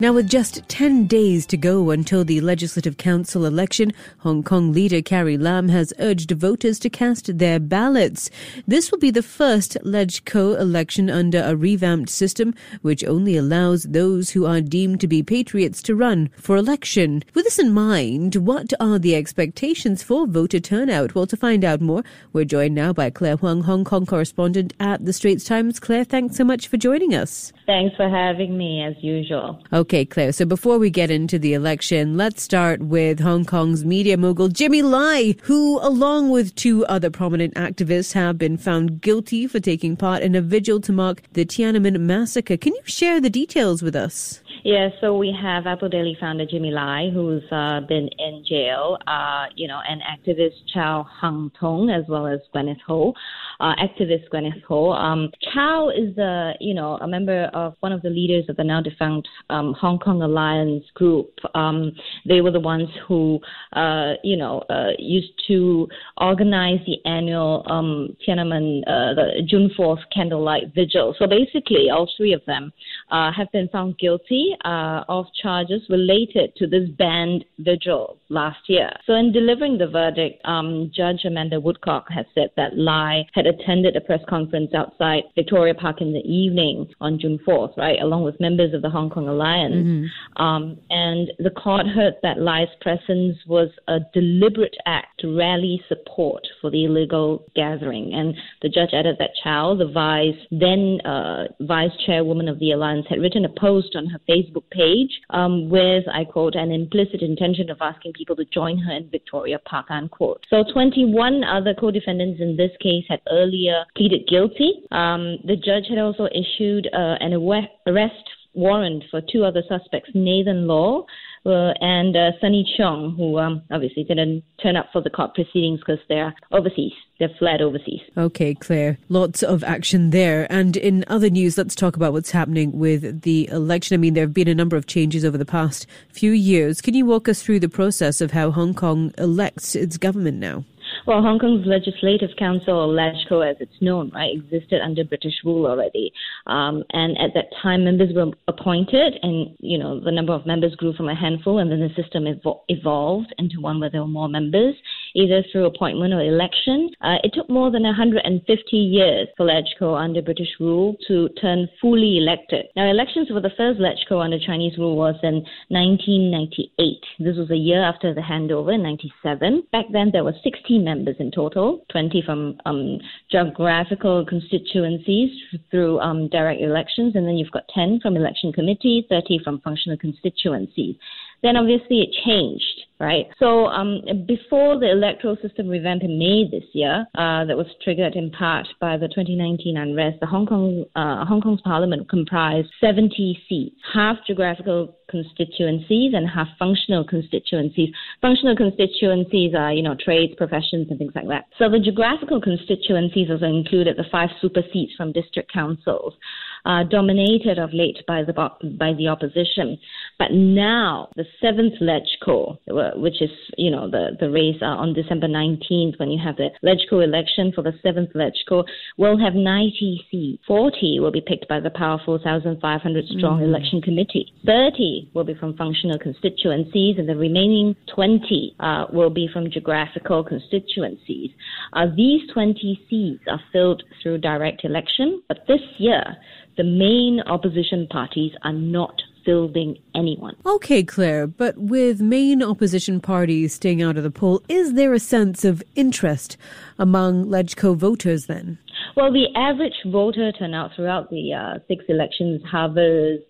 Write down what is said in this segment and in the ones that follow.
Now, with just 10 days to go until the Legislative Council election, Hong Kong leader Carrie Lam has urged voters to cast their ballots. This will be the first LegCo election under a revamped system, which only allows those who are deemed to be patriots to run for election. With this in mind, what are the expectations for voter turnout? Well, to find out more, we're joined now by Claire Huang, Hong Kong correspondent at The Straits Times. Claire, thanks so much for joining us. Thanks for having me, as usual. Okay, Claire. So before we get into the election, let's start with Hong Kong's media mogul Jimmy Lai, who, along with two other prominent activists, have been found guilty for taking part in a vigil to mark the Tiananmen massacre. Can you share the details with us? Yeah, so we have Apple Daily founder Jimmy Lai, who's uh, been in jail, uh, you know, and activist Chow Hang Tung, as well as Gwyneth Ho, uh, activist Gwyneth Ho. Um, Chow is, a, you know, a member of one of the leaders of the now defunct um, Hong Kong Alliance group. Um, they were the ones who, uh, you know, uh, used to organize the annual um, Tiananmen, uh, the June 4th candlelight vigil. So basically, all three of them uh, have been found guilty uh, of charges related to this banned vigil last year. So, in delivering the verdict, um, Judge Amanda Woodcock has said that Lai had attended a press conference outside Victoria Park in the evening on June 4th, right, along with members of the Hong Kong Alliance. Mm-hmm. Um, and the court heard that Lai's presence was a deliberate act to rally support for the illegal gathering. And the judge added that Chow, the vice then uh, vice chairwoman of the alliance, had written a post on her Facebook page um, with, I quote, an implicit intention of asking people to join her in Victoria Park, unquote. So 21 other co-defendants in this case had earlier pleaded guilty. Um, the judge had also issued uh, an arrest warrant for two other suspects, Nathan Law uh, and uh, Sunny Cheung, who um, obviously didn't turn up for the court proceedings because they're overseas. They've fled overseas. Okay, Claire. Lots of action there. And in other news, let's talk about what's happening with the election. I mean, there have been a number of changes over the past few years. Can you walk us through the process of how Hong Kong elects its government now? Well, Hong Kong's Legislative Council, or LegCo as it's known, right, existed under British rule already. Um, and at that time, members were appointed, and, you know, the number of members grew from a handful, and then the system evo- evolved into one where there were more members either through appointment or election. Uh, it took more than 150 years for LegCo under British rule to turn fully elected. Now, elections for the first LegCo under Chinese rule was in 1998. This was a year after the handover in 97. Back then, there were 16 members in total, 20 from um, geographical constituencies through um, direct elections, and then you've got 10 from election committees, 30 from functional constituencies. Then obviously it changed right? So um, before the electoral system revamp in May this year, uh, that was triggered in part by the 2019 unrest, the Hong Kong uh, Hong Kong's parliament comprised 70 seats, half geographical constituencies and half functional constituencies. Functional constituencies are, you know, trades, professions, and things like that. So the geographical constituencies also included the five super seats from district councils uh, dominated of late by the by the opposition. But now the seventh LegCo, which is you know the the race uh, on December 19th when you have the LegCo election for the seventh LegCo, will have 90 seats. 40 will be picked by the powerful 1,500 strong mm. election committee. 30 will be from functional constituencies, and the remaining 20 uh, will be from geographical constituencies. Uh, these 20 seats are filled through direct election, but this year the main opposition parties are not fielding anyone. Okay, Claire, but with main opposition parties staying out of the poll, is there a sense of interest among LegCo voters then? Well, the average voter turnout throughout the uh, six elections hovers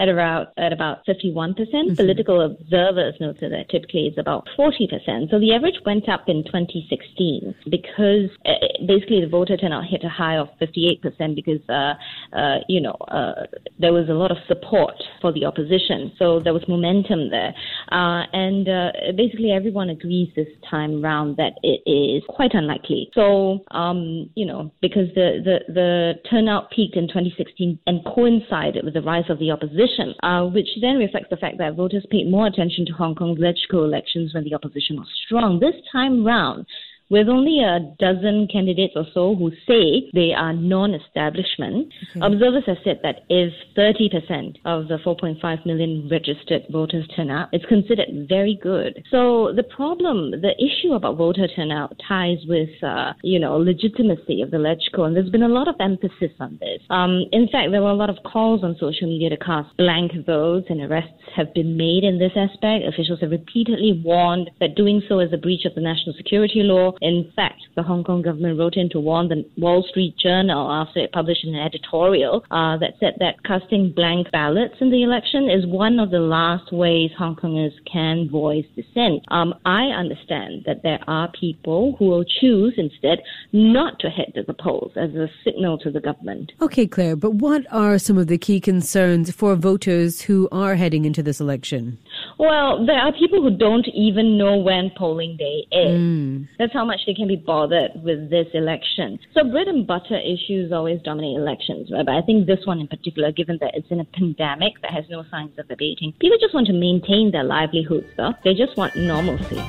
at about at about 51%. Mm-hmm. Political observers noted that typically it's about 40%. So the average went up in 2016 because uh, basically the voter turnout hit a high of 58% because uh, uh, you know, uh, there was a lot of support for the opposition. So there was momentum there. Uh, and uh, basically everyone agrees this time round that it is quite unlikely. So, um, you know, because the, the, the turnout peaked in 2016 and coincided with the rise of the opposition, uh, which then reflects the fact that voters paid more attention to Hong Kong's legislative elections when the opposition was strong. This time round, with only a dozen candidates or so who say they are non-establishment, okay. observers have said that if 30% of the 4.5 million registered voters turn out, it's considered very good. So the problem, the issue about voter turnout ties with, uh, you know, legitimacy of the LegCo, and there's been a lot of emphasis on this. Um, in fact, there were a lot of calls on social media to cast blank votes, and arrests have been made in this aspect. Officials have repeatedly warned that doing so is a breach of the national security law in fact, the Hong Kong government wrote in to warn the Wall Street Journal after it published an editorial uh, that said that casting blank ballots in the election is one of the last ways Hong Kongers can voice dissent. Um, I understand that there are people who will choose instead not to head to the polls as a signal to the government. Okay, Claire, but what are some of the key concerns for voters who are heading into this election? Well, there are people who don't even know when polling day is. Mm. That's how much they can be bothered with this election. So bread and butter issues always dominate elections, right? But I think this one in particular, given that it's in a pandemic that has no signs of abating, people just want to maintain their livelihoods, though. They just want normalcy.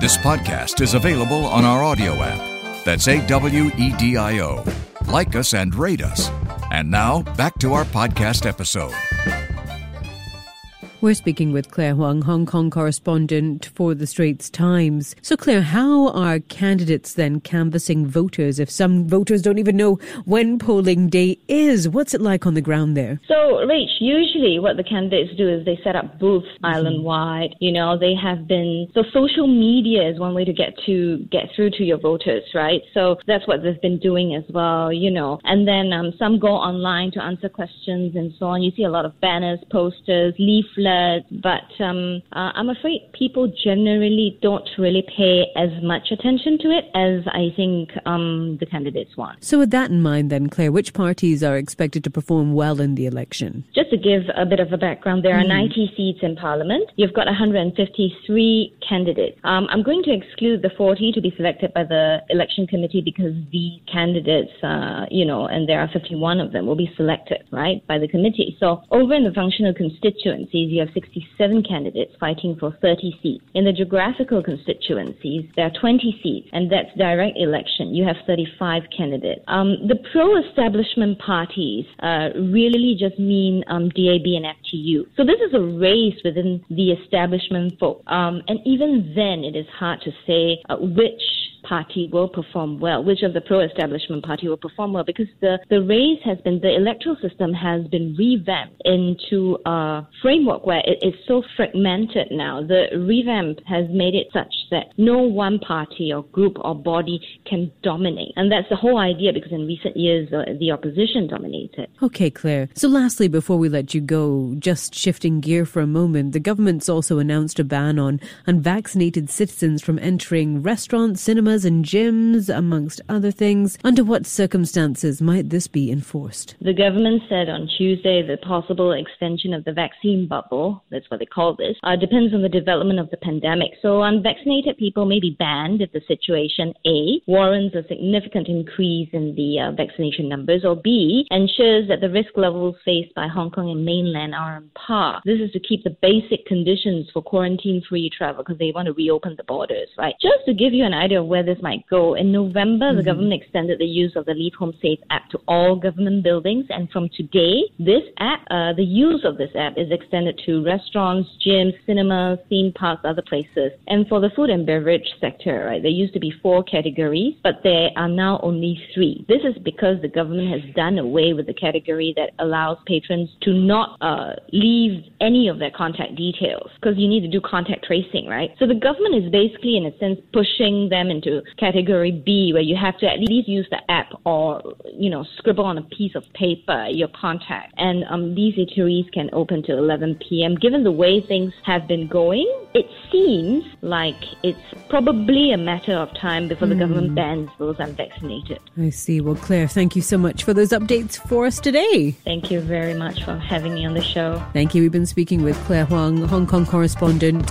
This podcast is available on our audio app. That's A W E D I O. Like us and rate us. And now, back to our podcast episode. We're speaking with Claire Huang, Hong Kong correspondent for the Straits Times. So, Claire, how are candidates then canvassing voters if some voters don't even know when polling day is? What's it like on the ground there? So, Rach, usually what the candidates do is they set up booths mm-hmm. island wide. You know, they have been so social media is one way to get to get through to your voters, right? So that's what they've been doing as well. You know, and then um, some go online to answer questions and so on. You see a lot of banners, posters, leaflets but um, uh, I'm afraid people generally don't really pay as much attention to it as I think um, the candidates want. So, with that in mind, then, Claire, which parties are expected to perform well in the election? Just to give a bit of a background, there are mm. 90 seats in Parliament. You've got 153 candidates. Um, I'm going to exclude the 40 to be selected by the election committee because the candidates, uh, you know, and there are 51 of them, will be selected, right, by the committee. So, over in the functional constituencies, you have 67 candidates fighting for 30 seats. In the geographical constituencies, there are 20 seats, and that's direct election. You have 35 candidates. Um, the pro-establishment parties uh, really just mean um, DAB and FTU. So this is a race within the establishment folk. Um, and even then, it is hard to say uh, which party will perform well, which of the pro-establishment party will perform well, because the, the race has been, the electoral system has been revamped into a framework where it is so fragmented now. The revamp has made it such that no one party or group or body can dominate. And that's the whole idea because in recent years, uh, the opposition dominated. Okay, Claire. So lastly, before we let you go, just shifting gear for a moment, the government's also announced a ban on unvaccinated citizens from entering restaurants, cinemas, cinemas and gyms, amongst other things. Under what circumstances might this be enforced? The government said on Tuesday the possible extension of the vaccine bubble, that's what they call this, uh, depends on the development of the pandemic. So unvaccinated people may be banned if the situation A warrants a significant increase in the uh, vaccination numbers, or B ensures that the risk levels faced by Hong Kong and mainland are on par. This is to keep the basic conditions for quarantine-free travel because they want to reopen the borders, right? Just to give you an idea of where where this might go. In November, mm-hmm. the government extended the use of the Leave Home Safe app to all government buildings, and from today, this app, uh, the use of this app is extended to restaurants, gyms, cinemas, theme parks, other places. And for the food and beverage sector, right, there used to be four categories, but there are now only three. This is because the government has done away with the category that allows patrons to not uh, leave any of their contact details because you need to do contact tracing, right? So the government is basically, in a sense, pushing them into to category B, where you have to at least use the app or, you know, scribble on a piece of paper your contact. And um, these eateries can open till 11 p.m. Given the way things have been going, it seems like it's probably a matter of time before the government bans those unvaccinated. I see. Well, Claire, thank you so much for those updates for us today. Thank you very much for having me on the show. Thank you. We've been speaking with Claire Huang, Hong Kong correspondent.